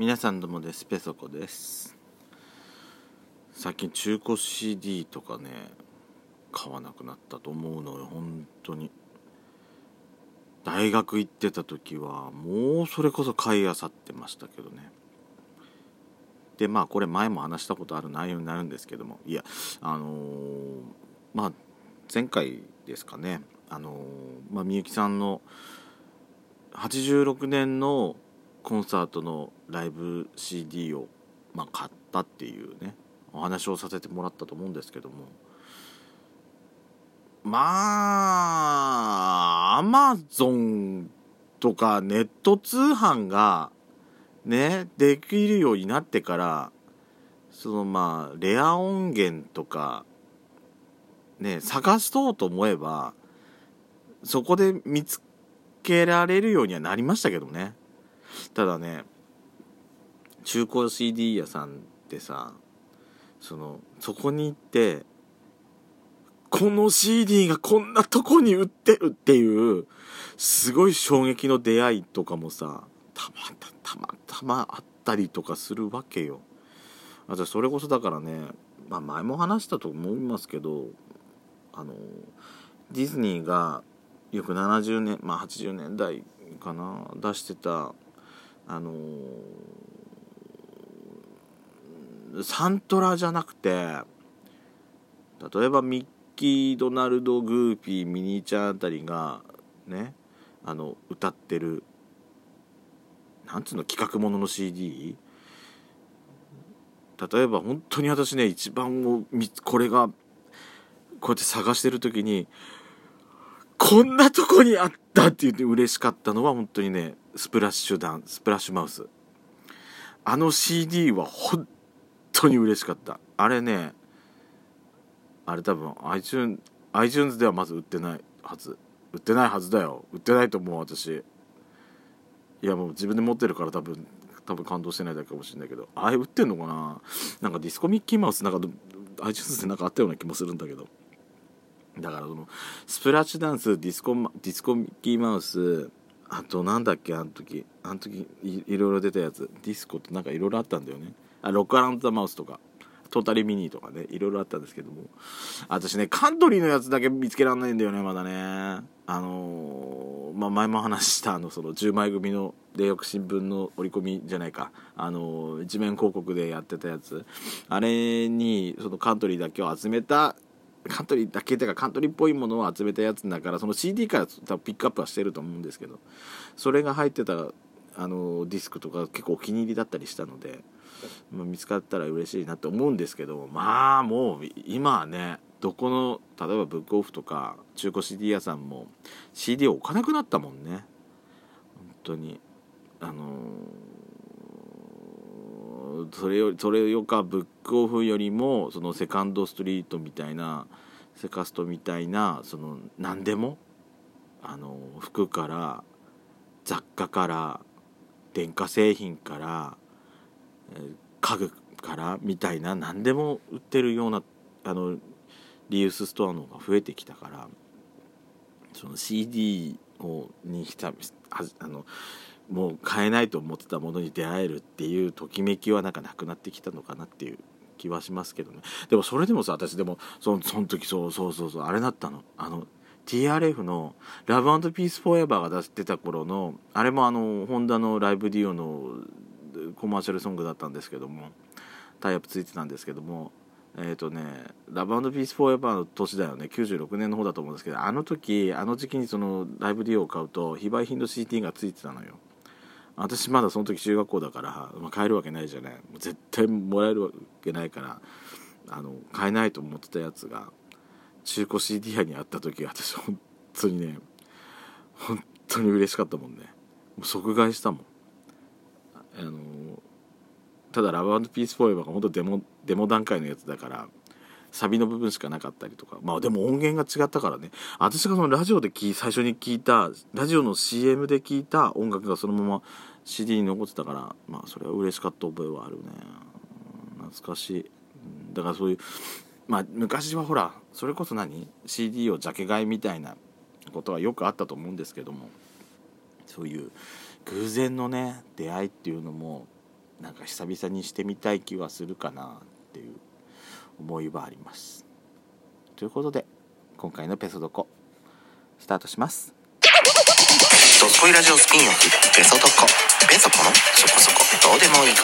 皆さんどうもです。ペソコです。最近中古 CD とかね買わなくなったと思うのよ。本当に。大学行ってた時はもうそれこそ買いあさってましたけどね。でまあこれ前も話したことある内容になるんですけども。いやあのー、まあ前回ですかね。あのー、まあみゆきさんの86年のコンサートのライブ CD を、まあ、買ったっていうねお話をさせてもらったと思うんですけども。まあアマゾンとかネット通販がねできるようになってからそのまあレア音源とかね探そうと思えばそこで見つけられるようにはなりましたけどね。ただね中古 CD 屋さんってさそのそこに行ってこの CD がこんなとこに売ってるっていうすごい衝撃の出会いとかもさたまたまたまたまあったりとかするわけよ。あじゃそれこそだからね、まあ、前も話したと思いますけどあのディズニーがよく70年まあ80年代かな出してたあのー、サントラじゃなくて例えばミッキー・ドナルド・グーピーミニーちゃんあたりがねあの歌ってるなんつうの企画ものの CD 例えば本当に私ね一番をこれがこうやって探してる時にこんなとこにあったって言って嬉しかったのは本当にねスプラッシュダンスプラッシュマウス。あの CD は本当に嬉しかった。あれねあれ多分 iTunes, iTunes ではまず売ってないはず。売ってないはずだよ。売ってないと思う私。いやもう自分で持ってるから多分多分感動してないだけかもしれないけど。あれ売ってんのかな？なんかディスコミッキーマウスなんか iTunes でなんかあったような気もするんだけど。だからそのスプラッシュダンスディスコディスコミッキーマウスあとなんだっけあの時。あの時いいろいろ出たやつ。ディスコってなんかいろいろあったんだよね。あ Rock Around the Mouse とか。 Totally Minnie とかね。いろいろあったんですけども。私ねカントリーのやつだけ見つけられないんだよねまだね。あのー、まあ前も話したあのその10枚組の霊翼新聞の折り込みじゃないか。あのー、一面広告でやってたやつ。あれにそのカントリーだけを集めたカントリーだけというかカントリーっぽいものを集めたやつだからその CD から多分ピックアップはしてると思うんですけどそれが入ってたあのディスクとか結構お気に入りだったりしたので、まあ、見つかったら嬉しいなと思うんですけどまあもう今はねどこの例えばブックオフとか中古 CD 屋さんも CD を置かなくなったもんね。本当に。あのー、それよりそれよかブックオフよりもそのセカンドストリートみたいなセカストみたいなその何でもあの服から雑貨から電化製品から家具からみたいな何でも売ってるようなあのリユースストアの方が増えてきたからその CD をにしたあのもう買えないと思ってたものに出会えるっていうときめきはなんかなくなってきたのかなっていう気はしますけどね。でもそれでもさ私でもそのその時そうそうそうそうあれだったのあの TRF の「ラブピースフォーエバーが出してた頃のあれもあのホンダのライブディオのコマーシャルソングだったんですけどもタイアップついてたんですけどもえっ、ー、とね「ラブピースフォーエバーの年だよね96年の方だと思うんですけどあの時あの時期にそのライブディオを買うと非売品の CT がついてたのよ私まだその時中学校だから、まあ、買えるわけないじゃない。絶対もらえるわけないからあの買えないと思ってたやつが中古 CD 屋にあった時私本当にね本当に嬉しかったもんね。もう即買いしたもん。あのただラブピースフォーエバーが本当デモデモ段階のやつだからサビの部分しかなかったりとか。まあでも音源が違ったからね。私がそのラジオで最初に聞いたラジオの CM で聞いた音楽がそのまま CD に残ってたからまあそれは嬉しかった覚えはあるね。懐かしい。だからそういうまあ昔はほらそれこそ何？CD をジャケ買いみたいなことはよくあったと思うんですけどもそういう偶然のね出会いっていうのもなんか久々にしてみたい気はするかなっていう思いはあります。ということで今回のペソドコスタートします。ドスコイラジオスピンオフ。ペソドコペソコの。そこそこ。どうでもいいこ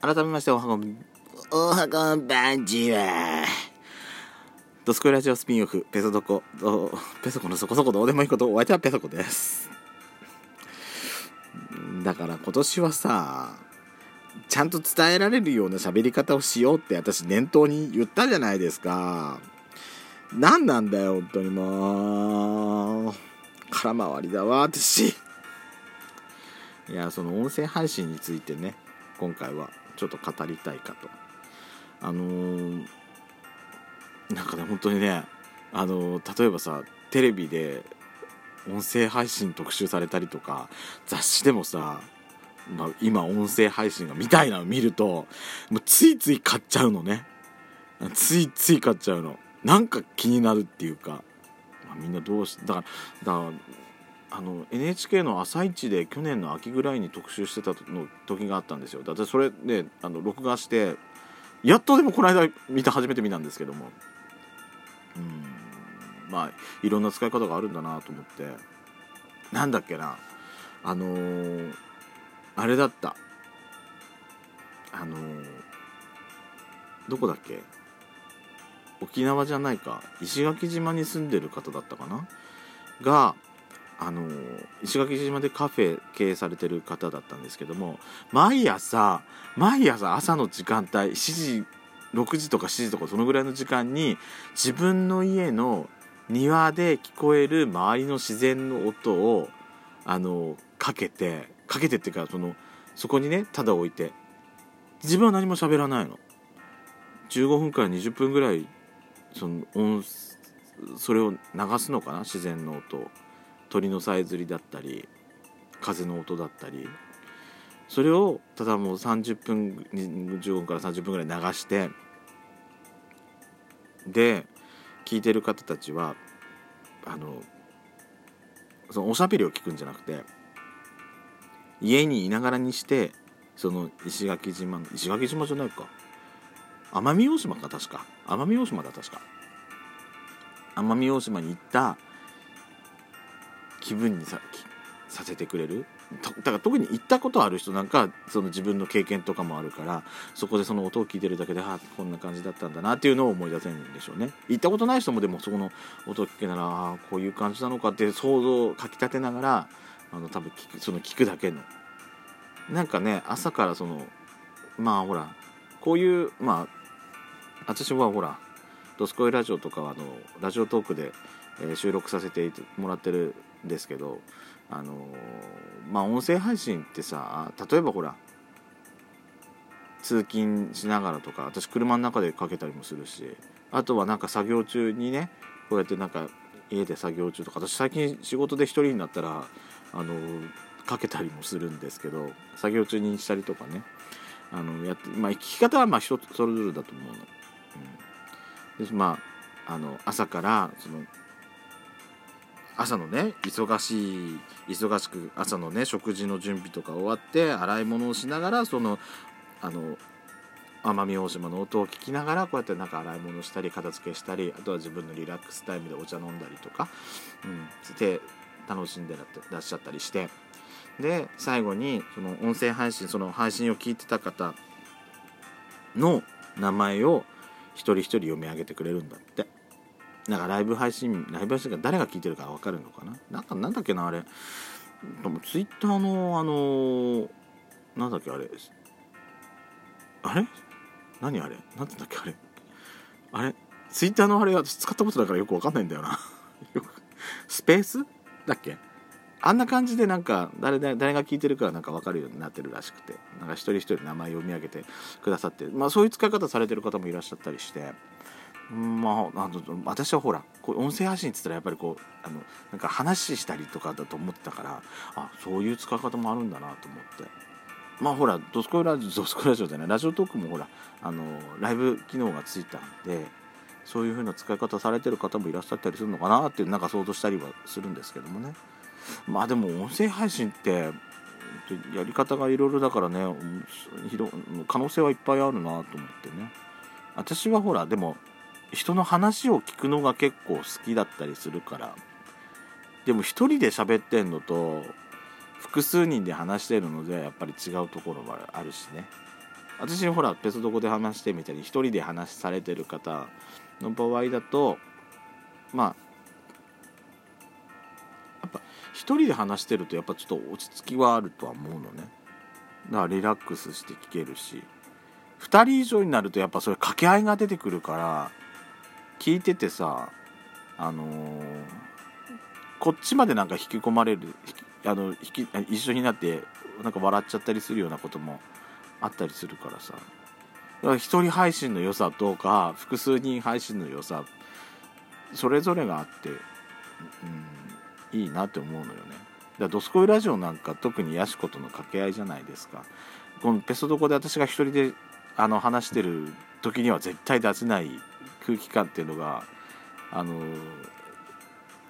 と。改めましておはこん。おはこんばんちは。ドスコイラジオスピンオフ。ペソドコどペソコのそこそこ。どうでもいいこと。お相手はペソコですだから今年はさちゃんと伝えられるような喋り方をしようって私念頭に言ったじゃないですか。何なんだよ本当にもう。空回りだわ私。いやその音声配信についてね今回はちょっと語りたいかと。あのー、なんかね本当にねあのー、例えばさテレビで音声配信特集されたりとか雑誌でもさ、ま、今音声配信がみたいなの見るともうついつい買っちゃうのね。ついつい買っちゃうの。なんか気になるっていうか、まあ、みんなどうしだからだからあの NHK の「朝一で去年の秋ぐらいに特集してたの時があったんですよ。だってそれであの録画してやっとでもこの間見た初めて見たんですけども。まあいろんな使い方があるんだなと思って。なんだっけな。あのー、あれだった。あのー、どこだっけ。沖縄じゃないか。石垣島に住んでる方だったかな。があの石垣島でカフェ経営されてる方だったんですけども毎朝毎朝朝の時間帯7時6時とか7時とかそのぐらいの時間に自分の家の庭で聞こえる周りの自然の音をあのかけてかけてっていうかそのそこにねただ置いて。自分は何も喋らないの。15分から20分ぐらいその音それを流すのかな？自然の音。鳥のさえずりだったり風の音だったり。それをただもう30分15分から30分ぐらい流して。で聞いてる方たちはあのそのおしゃべりを聞くんじゃなくて家にいながらにしてその石垣島の石垣島じゃないか。奄美大島か確か。奄美大島だ確か。奄美大島に行った気分にささせてくれるだから特に行ったことある人なんかその自分の経験とかもあるからそこでその音を聞いてるだけであこんな感じだったんだなっていうのを思い出せるんでしょうね。行ったことない人もでもそこの音を聞けならあこういう感じなのかって想像をかきたてながらあの多分聞くその聞くだけの。なんかね朝からそのまあほらこういうまあ私はほら「ドスコイラジオ」とかはあのラジオトークで、えー、収録させてもらってるんですけどあのまあ音声配信ってさ例えばほら通勤しながらとか私車の中でかけたりもするしあとはなんか作業中にねこうやってなんか家で作業中とか私最近仕事で一人になったらあのかけたりもするんですけど作業中にしたりとかねあのやって、まあ、聞き方はまあ人それぞれだと思うの。うん、でまああの朝からその朝のね忙しい忙しく朝のね食事の準備とか終わって洗い物をしながらそのあの奄美大島の音を聞きながらこうやってなんか洗い物したり片付けしたりあとは自分のリラックスタイムでお茶飲んだりとか、うん、して楽しんでらっしゃったりしてで最後にその音声配信その配信を聞いてた方の名前を一人一人読み上げてくれるんだって。なんかライブ配信ライブ配信が誰が聞いてるか分かるのかな？なんかなんだっけなあれ。でもツイッターのあのなんだっけあれ。あれ？何あれ？なんだっけあれ。あれ？ツイッターのあれ私使ったことだからよく分かんないんだよな。スペース？だっけ？あんな感じでなんか誰誰が聞いてるかなんか分かるようになってるらしくて。なんか一人一人名前読み上げてくださってまあそういう使い方されてる方もいらっしゃったりして。まあ、あの私はほらこう音声配信って言ったらやっぱりこうあのなんか話したりとかだと思ってたからあそういう使い方もあるんだなと思って、まあほらドスコイラジオドスコイラジオじゃないラジオトークもほらあのライブ機能がついたんでそういう風な使い方されてる方もいらっしゃったりするのかなっていうなんか想像したりはするんですけどもね。まあでも音声配信ってやり方がいろいろだからね可能性はいっぱいあるなと思ってね。私はほらでも人の話を聞くのが結構好きだったりするから。でも一人で喋ってんのと複数人で話してるのでやっぱり違うところもあるしね。私ほらペソドコで話してみたり一人で話されてる方の場合だとまあやっぱ一人で話してるとやっぱちょっと落ち着きはあるとは思うのね。だからリラックスして聞けるし。2人以上になるとやっぱそれ掛け合いが出てくるから聞いててさあのー、こっちまでなんか引き込まれるあの引き一緒になってなんか笑っちゃったりするようなこともあったりするからさ。だから一人配信の良さとか複数人配信の良さそれぞれがあって、うん、いいなって思うのよね。だからドスコイラジオなんか特にヤシコとの掛け合いじゃないですか。このペソドコで私が一人であの話してる時には絶対出せない空気感っていうのがあの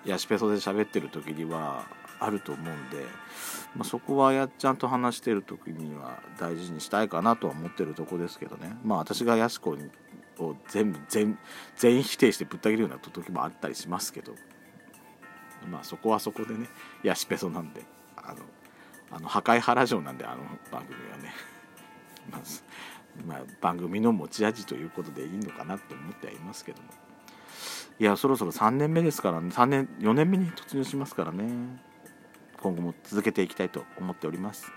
ヤシペソで喋ってる時にはあると思うんで、まあ、そこはやっちゃんと話してる時には大事にしたいかなとは思ってるとこですけどね。まあ私がやしこを全部全全否定してぶった切るような時もあったりしますけど。まあそこはそこでねヤシペソなんであのあの破壊原城なんであの番組はね。まずまあ、番組の持ち味ということでいいのかなって思ってはいますけども。いやそろそろ3年目ですからね。3年4年目に突入しますからね。今後も続けていきたいと思っております。